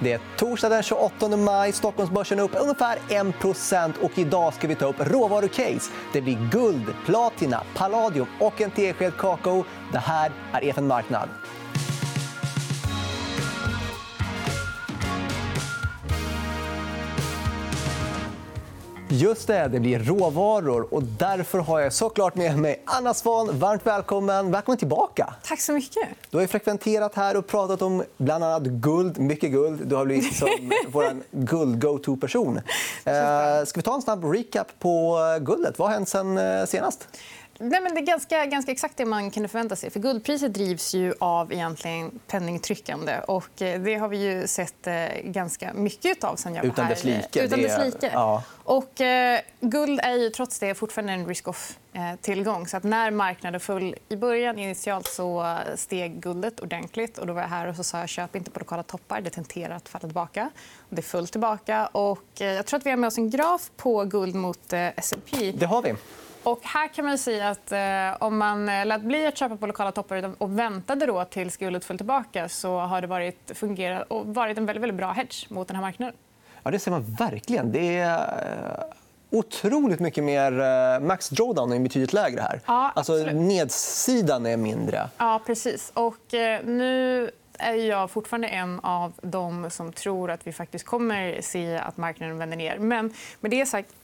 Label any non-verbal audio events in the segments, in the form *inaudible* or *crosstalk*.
Det är torsdag den 28 maj. Stockholmsbörsen är upp ungefär 1 och Idag ska vi ta upp råvarucase. Det blir guld, platina, palladium och en tesked kakao. Det här är EFN Marknad. Just det, det blir råvaror. och Därför har jag såklart med mig Anna Svan. Varmt välkommen. Välkommen tillbaka. Tack så mycket. Du har frekventerat här och pratat om bland annat guld. Mycket guld. Du har blivit som *laughs* vår guld-go-to-person. Eh, ska vi ta en snabb recap på guldet? Vad har hänt sen eh, senast? Nej, men det är ganska, ganska exakt det man kunde förvänta sig. För guldpriset drivs ju av egentligen penningtryckande. Och eh, det har vi ju sett eh, ganska mycket av sen jag var Utan. Dess like. Utan dess like. Ja. Och, eh, guld är ju trots det fortfarande en risk-off-tillgång. Eh, så att när marknaden föll i början initialt så steg guldet ordentligt. Och då var jag här och så sa jag köp inte på lokala toppar. Det tenterar att falla tillbaka. Och det föll tillbaka. Och, eh, jag tror att vi har med oss en graf på guld mot eh, S&P. Det har vi. Och här kan man säga att eh, om man eh, lät bli att köpa på lokala toppar och väntade då tills guldet föll tillbaka så har det varit, fungerat och varit en väldigt, väldigt bra hedge mot den här marknaden. Ja, det ser man verkligen. Det är eh, otroligt mycket mer... Eh, max drawdown är betydligt lägre här. Ja, alltså, nedsidan är mindre. Ja, precis. Och, eh, nu är jag fortfarande en av dem som tror att vi faktiskt kommer se att marknaden vänder ner. Men med det sagt,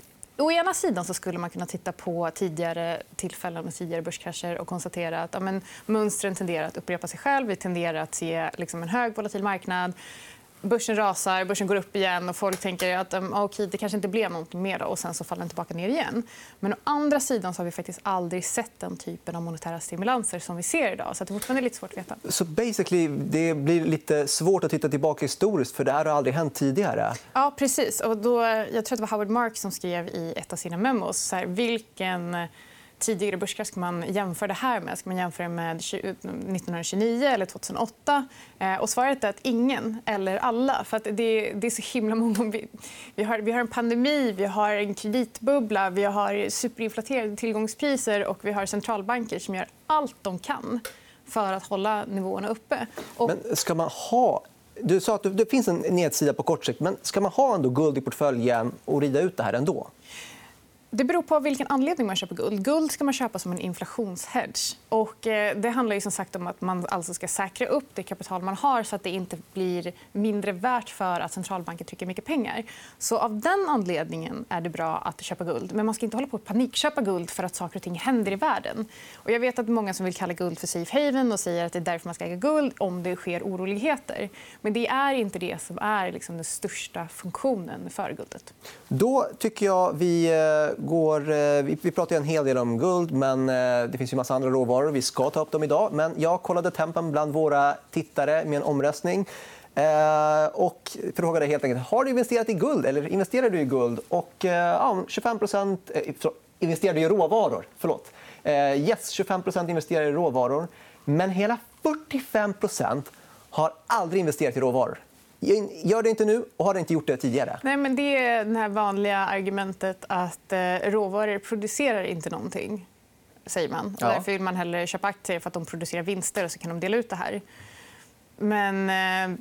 Å ena sidan så skulle man kunna titta på tidigare tillfällen med tidigare börskrascher och konstatera att ja, men, mönstren tenderar att upprepa sig själv. Vi tenderar att se liksom, en hög volatil marknad börsen rasar, börsen går upp igen och folk tänker att um, okay, det kanske inte blev något mer. Då, och sen så faller den tillbaka ner igen. Men å andra sidan så har vi faktiskt aldrig sett den typen av monetära stimulanser som vi ser idag. Så det är fortfarande lite svårt att veta. Så basically, det blir lite svårt att titta tillbaka historiskt för det här har aldrig hänt tidigare? Ja, precis. Och då, jag tror att det var Howard Mark som skrev i ett av sina memos så här, vilken tidigare börskrasch ska man jämföra det här med? Ska man jämföra med 1929 eller 2008? Eh, och svaret är att ingen eller alla. För att det, det är så himla många... Vi har, vi har en pandemi, vi har en kreditbubbla vi har superinflaterade tillgångspriser och vi har centralbanker som gör allt de kan för att hålla nivåerna uppe. Och... Men ska man ha du sa att det finns en nedsida på kort sikt. Men ska man ha ändå guld i portföljen och rida ut det här ändå? Det beror på vilken anledning man köper guld. Guld ska man köpa som en inflationshedge. Och eh, det handlar ju som sagt om att man alltså ska säkra upp det kapital man har så att det inte blir mindre värt för att centralbanken trycker mycket pengar. Så av den anledningen är det bra att köpa guld. Men man ska inte hålla på att panikköpa guld för att saker och ting händer i världen. Och jag vet att många som vill kalla guld för safe haven och säger att det är därför man ska äga guld om det sker oroligheter. Men det är inte det som är liksom den största funktionen för guldet. Då tycker jag vi eh, går... Eh, vi pratar en hel del om guld, men eh, det finns ju massa andra råvaror. Vi ska ta upp dem idag. Men jag kollade tempen bland våra tittare med en omröstning. Eh, och frågade helt enkelt har du investerat i guld eller investerar du i guld. Och, ja, 25% investerade i råvaror. Förlåt. Yes, 25% investerar i råvaror. Men hela 45% har aldrig investerat i råvaror. Gör det inte nu och har inte gjort det tidigare. Nej, men det är det vanliga argumentet att eh, råvaror producerar inte någonting. Säger man. Ja. Därför vill man hellre köpa aktier för att de producerar vinster och så kan de dela ut det här. Men... Eh,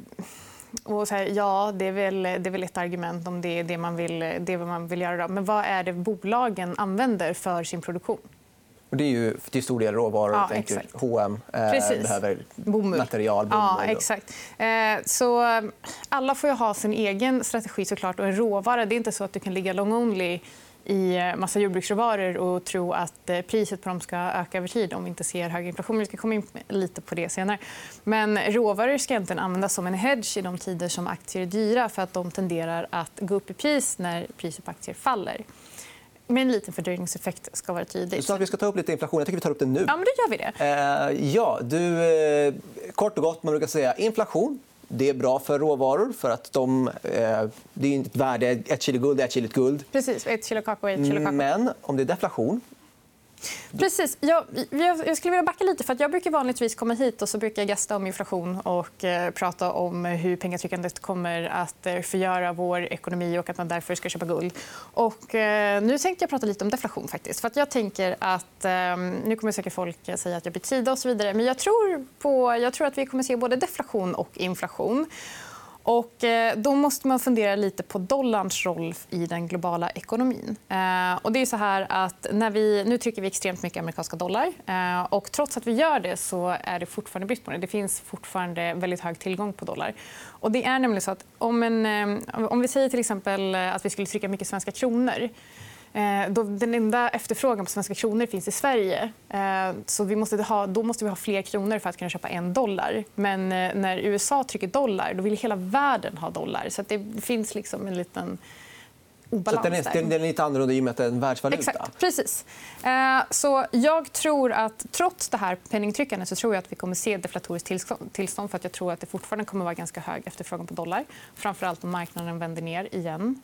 och så här, ja, det är, väl, det är väl ett argument om det är det man vill, det man vill göra. Men vad är det bolagen använder för sin produktion? Och det är ju till stor del råvaror. Ja, tänker H&M eh, behöver bomull. material. Bomull. Ja, exakt. Eh, så, eh, alla får ha sin egen strategi. såklart. Och en råvara, det är inte så att du kan ligga long only i eh, massa jordbruksråvaror och tro att eh, priset på dem ska öka över tid om vi inte ser hög inflation. Vi ska komma in lite på det senare. Men råvaror ska inte användas som en hedge i de tider som aktier är dyra för att de tenderar att gå upp i pris när priset på aktier faller med en liten fördröjningseffekt ska vara tydlig. Så att vi ska ta upp lite inflation. Jag tycker vi tar upp det nu. Ja, men då gör vi det. Eh, ja, du, eh, kort och gott, man brukar säga inflation. Det är bra för råvaror. för att de, eh, Det är ett värde. Ett kilo guld är ett kilo guld. Precis. Ett kilo kakao är ett kilo kakao. Men om det är deflation Precis. Jag, jag, skulle vilja backa lite. för Jag brukar vanligtvis komma hit och så brukar jag gästa om inflation och eh, prata om hur pengatryckandet kommer att eh, förgöra vår ekonomi och att man därför ska köpa guld. Och, eh, nu tänkte jag prata lite om deflation. faktiskt. För jag tänker att, eh, Nu kommer säkert folk säga att jag blir och så vidare. Men jag tror, på, jag tror att vi kommer se både deflation och inflation. Och eh, då måste man fundera lite på dollarns roll i den globala ekonomin. Eh, och det är så här att när vi, nu trycker vi extremt mycket amerikanska dollar. Eh, och trots att vi gör det så är det fortfarande brist på det. Det finns fortfarande väldigt hög tillgång på dollar. Och det är nämligen så att om, en, om vi säger till exempel att vi skulle trycka mycket svenska kronor då den enda efterfrågan på svenska kronor finns i Sverige. Eh, så vi måste ha, då måste vi ha fler kronor för att kunna köpa en dollar. Men eh, när USA trycker dollar då vill hela världen ha dollar. Så det finns liksom en liten obalans. Så den, är, den är lite annorlunda i och med att det är en världsvaluta? Exakt. Precis. Så jag tror att trots det här penningtryckandet så tror jag att vi kommer se deflatoriskt tillstånd. för att Jag tror att det fortfarande kommer vara ganska hög efterfrågan på dollar. Framför allt om marknaden vänder ner igen.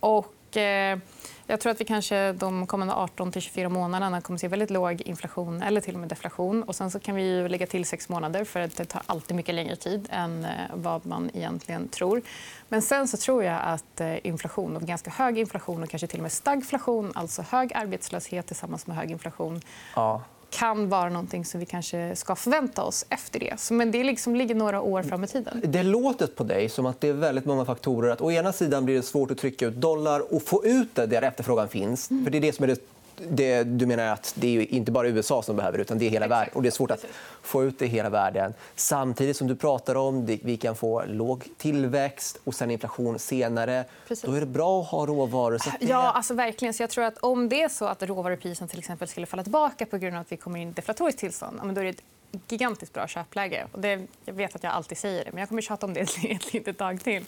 Och Eh, jag tror att vi kanske de kommande 18 24 månaderna kommer att se väldigt låg inflation eller till och med deflation. Och sen så kan vi lägga till sex månader, för det tar alltid mycket längre tid än eh, vad man egentligen tror. Men sen så tror jag att eh, inflation, och ganska hög inflation och kanske till och med stagflation, alltså hög arbetslöshet tillsammans med hög inflation ja kan vara någonting som vi kanske ska förvänta oss efter det. Men det liksom ligger några år fram i tiden. Det låter på dig som att det är väldigt många faktorer. Att å ena sidan blir det svårt att trycka ut dollar och få ut det där efterfrågan finns. Mm. För det är det som är det det, du menar att det är inte bara USA som behöver utan det är hela världen. Och det är svårt att få ut det i hela världen. Samtidigt som du pratar om att vi kan få låg tillväxt och sen inflation senare. Precis. Då är det bra att ha råvaror. Så det... Ja, alltså verkligen. Så jag tror att om det är så att råvarupriserna till exempel skulle falla tillbaka på grund av att vi kommer in i ett deflatoriskt tillstånd, då är det ett gigantiskt bra köpläge. Och det, jag vet att jag alltid säger det, men jag kommer tjata om det *laughs* ett litet tag till.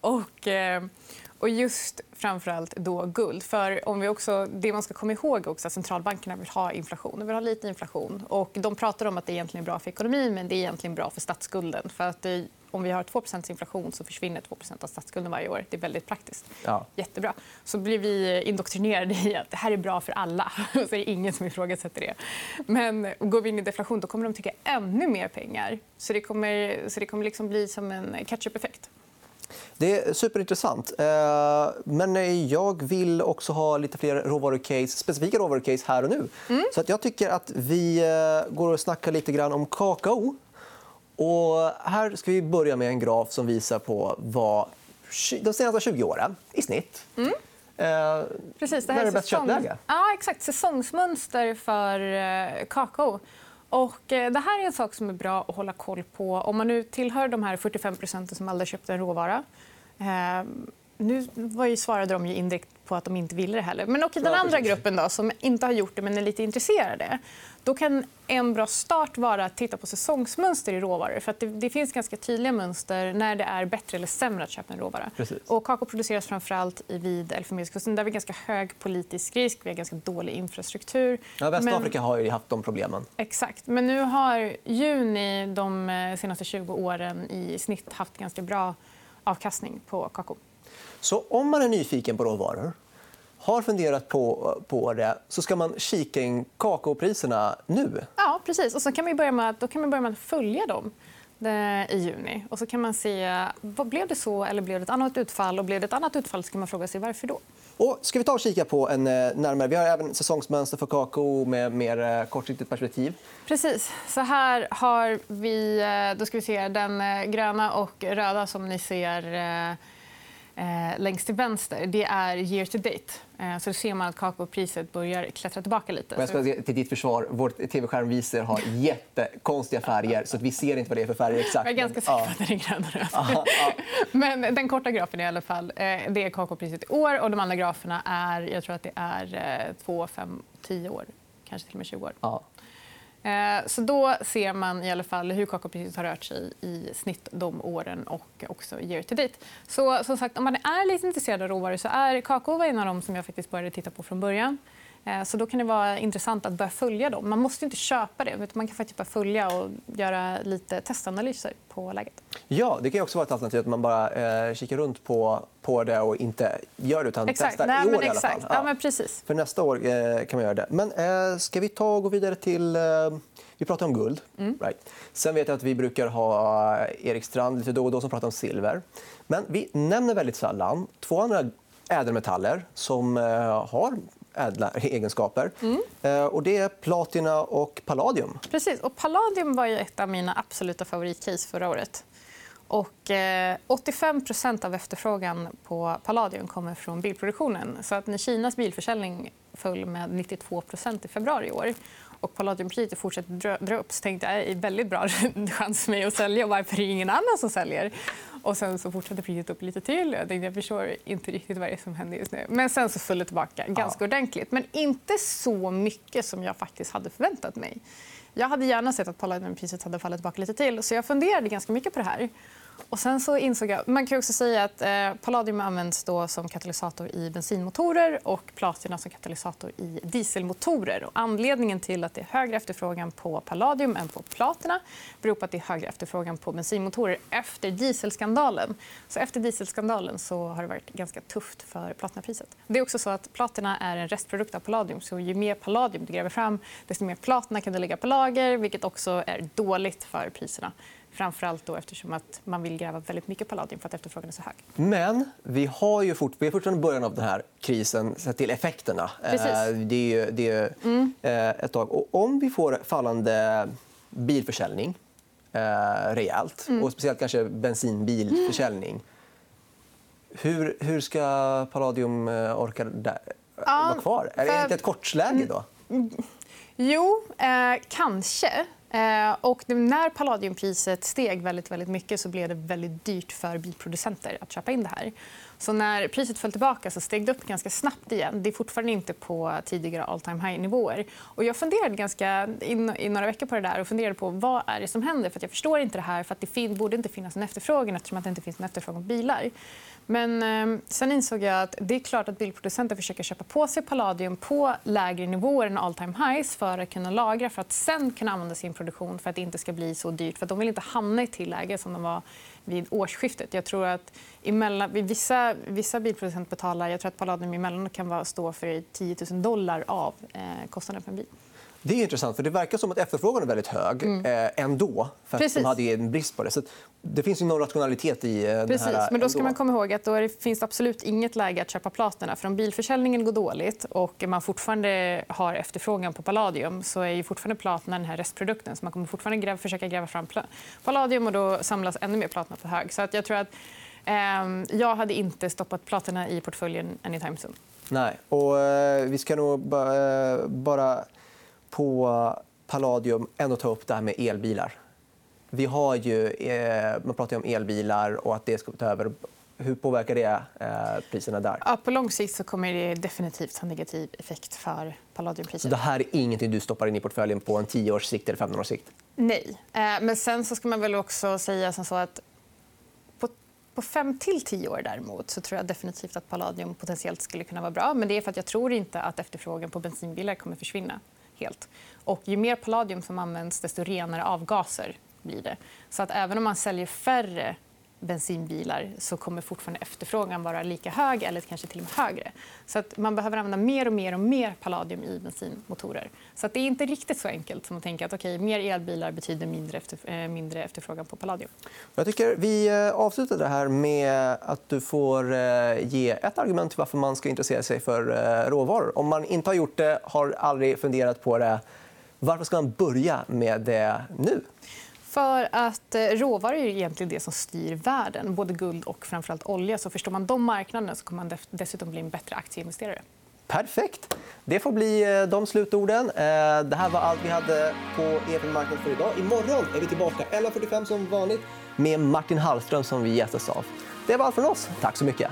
Och, eh, och just framförallt då guld. För om vi också, det man ska komma ihåg också att centralbankerna vill ha inflation. De vill ha lite inflation. Och de pratar om att det egentligen är bra för ekonomin men det är egentligen bra för statsskulden. För att det, om vi har 2% inflation så försvinner 2% av statsskulden varje år. Det är väldigt praktiskt. Ja. Jättebra. Så blir vi indoktrinerade i att det här är bra för alla. *laughs* så är det ingen som ifrågasätter det. Men går vi in i deflation då kommer de tycka ännu mer pengar. Så det kommer, så det kommer liksom bli som en catch-up-effekt. Det är superintressant. Eh, men jag vill också ha lite fler råvarucase, specifika råvarucase här och nu. Mm. Så att jag tycker att vi eh, går och snackar lite grann om kakao. Och här ska vi börja med en graf som visar på vad de senaste 20 åren i snitt mm. Eh, Precis, det här är, är bäst säsong... Ja, exakt. Säsongsmönster för kakao. Och eh, det här är en sak som är bra att hålla koll på om man nu tillhör de här 45% som aldrig köpte en råvara. Eh, nu var ju, svarade de ju indirekt på att de inte ville det heller. Men okej, den andra gruppen då, som inte har gjort det men är lite intresserade. Då kan en bra start vara att titta på säsongsmönster i råvaror. För det, det, finns ganska tydliga mönster när det är bättre eller sämre att köpa en råvara. Och kakao produceras framförallt vid Elfenbenskusten där vi har ganska hög politisk risk. Vi har ganska dålig infrastruktur. Ja, Västafrika men... har ju haft de problemen. Exakt. Men nu har juni de eh, senaste 20 åren i snitt haft ganska bra avkastning på kakao. Så om man är nyfiken på råvaror, har funderat på, på det, så ska man kika in kakaopriserna nu. Ja, precis. Och så kan man börja med, då kan man börja med att följa dem eh, i juni. Och så kan man se vad blev det så eller blev det ett annat utfall. Och blev det ett annat utfall så kan man fråga sig varför då. Och ska vi ta och kika på en eh, närmare... Vi har även säsongsmönster för kakao med mer eh, kortsiktigt perspektiv. Precis. Så här har vi, då ska vi se, den gröna och röda som ni ser eh, längst till vänster det är year to date. Eh, så då ser man att kakaopriset börjar klättra tillbaka lite. Jag ska till ditt försvar, vår tv-skärm visar har jättekonstiga färger. så vi ser inte vad det är för färger exakt. Jag är ganska säker på att det är grön och röd. *laughs* Men den korta grafen i alla fall, eh, det är kakaopriset i år. och De andra graferna är, jag tror att det är 2, 5, 10 år. Kanske till och med 20 år. Ja. Eh, så då ser man i alla fall hur kakaopriset har rört sig i snitt de åren och också year to date. Så som sagt, om man är lite intresserad av råvaror så är kakao en av dem som jag faktiskt började titta på från början. Eh, så då kan det vara intressant att börja följa dem. Man måste inte köpa det. Man kan faktiskt bara följa och göra lite testanalyser på läget. Ja, det kan också vara ett alternativ att man bara eh, kikar runt på, på det och inte gör det utan exakt. testar Nej, i år exakt. i alla fall. Ja. men precis. För nästa år eh, kan man göra det. Men eh, ska vi ta och gå vidare till... Eh, vi pratar om guld. Mm. Right. Sen vet jag att vi brukar ha Erik Strand lite då och då som pratar om silver. Men vi nämner väldigt sällan två andra ädelmetaller som eh, har ädla egenskaper. Mm. Eh, och det är platina och palladium. Precis. Och palladium var ju ett av mina absoluta favoritcase förra året. Och, eh, 85% av efterfrågan på palladium kommer från bilproduktionen. Så att när Kinas bilförsäljning föll med 92% i februari i år och palladiumpriset fortsätter dra upp så tänkte jag att det är väldigt bra *laughs* chans för mig att sälja. Varför är det ingen annan som säljer? Och sen så fortsatte priset upp lite till. Jag, tänkte, jag förstår inte riktigt vad det är som händer just nu. Men sen så föll det tillbaka ganska ja. ordentligt. Men inte så mycket som jag faktiskt hade förväntat mig. Jag hade gärna sett att palladiumpriset hade fallit tillbaka lite till. Så jag funderade ganska mycket på det här. Och sen så insåg jag, man kan också säga att eh, palladium används då som katalysator i bensinmotorer och platina som katalysator i dieselmotorer. Och anledningen till att det är högre efterfrågan på palladium än på platina beror på att det är högre efterfrågan på bensinmotorer efter dieselskandalen. Så efter dieselskandalen så har det varit ganska tufft för platinapriset. Det är också så att platina är en restprodukt av palladium. Så ju mer palladium du gräver fram, desto mer platina kan du lägga på lager vilket också är dåligt för priserna. Framförallt då eftersom att man vill gräva väldigt mycket palladium för att efterfrågan är så hög. Men vi, har ju fort, vi är fortfarande i början av den här krisen sett till effekterna. Precis. Eh, det är, det är mm. Eh, ett tag. Och om vi får fallande bilförsäljning eh, rejält, mm. och speciellt kanske bensinbilförsäljning hur, hur ska Palladium orka där, ja, vara kvar? Är det inte ett kortsläge då? Mm. Jo, eh, kanske. Eh, och när palladiumpriset steg väldigt, väldigt mycket så blev det väldigt dyrt för bilproducenter att köpa in det här. Så när priset föll tillbaka så steg det upp ganska snabbt igen. Det är fortfarande inte på tidigare all time high-nivåer. Och jag funderade ganska i några veckor på det där och funderade på vad är det som händer. För jag förstår inte det här. för att Det borde inte finnas en efterfrågan eftersom att det inte finns en efterfrågan på bilar. Men eh, sen insåg jag att det är klart att bilproducenter försöker köpa på sig palladium på lägre nivåer än all time highs för att kunna lagra för att sen kunna använda sin produktion för att det inte ska bli så dyrt. För De vill inte hamna i ett till läge som de var vid årsskiftet. Jag tror att emellan, vissa, vissa bilproducenter betalar jag tror att palladium emellanåt kan stå för 10 000 dollar av eh, kostnaden för en bil. Det är intressant. för Det verkar som att efterfrågan är väldigt hög mm. eh, ändå. För att de hade en brist på det. Så det finns ju någon rationalitet i eh, Precis, här men då ska man komma ihåg att då finns absolut inget läge att köpa platina. För om bilförsäljningen går dåligt och man fortfarande har efterfrågan på palladium så är ju fortfarande platina den här restprodukten. Så man kommer fortfarande gräva, försöka gräva fram palladium och då samlas ännu mer platina på hög. Så att jag tror att jag hade inte stoppat platina i portföljen anytime soon. Nej. Och, eh, vi ska nog eh, bara på Palladium ändå ta upp det här med elbilar. Vi har ju, eh, man pratar om elbilar och att det ska ta över. Hur påverkar det eh, priserna där? Ja, på lång sikt så kommer det definitivt ha negativ effekt för palladiumpriset. Det här är ingenting du stoppar in i portföljen på en 10 års sikt eller 15 års sikt? Nej. Eh, men sen så ska man väl också säga som så att på fem till tio år däremot så tror jag definitivt att palladium potentiellt skulle kunna vara bra. Men det är för att jag tror inte att efterfrågan på bensinbilar kommer försvinna helt. Och ju mer palladium som används, desto renare avgaser blir det. Så att även om man säljer färre bensinbilar så kommer fortfarande efterfrågan vara lika hög eller kanske till och med högre. Så att man behöver använda mer och mer och mer palladium i bensinmotorer. Så att det är inte riktigt så enkelt som att tänka att okay, mer elbilar betyder mindre, efter, eh, mindre efterfrågan på palladium. Jag tycker vi eh, avslutar det här med att du får eh, ge ett argument till varför man ska intressera sig för eh, råvaror. Om man inte har gjort det, har aldrig funderat på det, varför ska man börja med det nu? För att eh, råvaror är egentligen det som styr världen, både guld och framförallt olja. Så förstår man de marknaderna så kommer man dessutom bli en bättre aktieinvesterare. Perfekt. Det får bli eh, de slutorden. Eh, det här var allt vi hade på EFN Marknad för idag. Imorgon är vi tillbaka 11.45 som vanligt med Martin Hallström som vi gästas av. Det var allt från oss. Tack så mycket.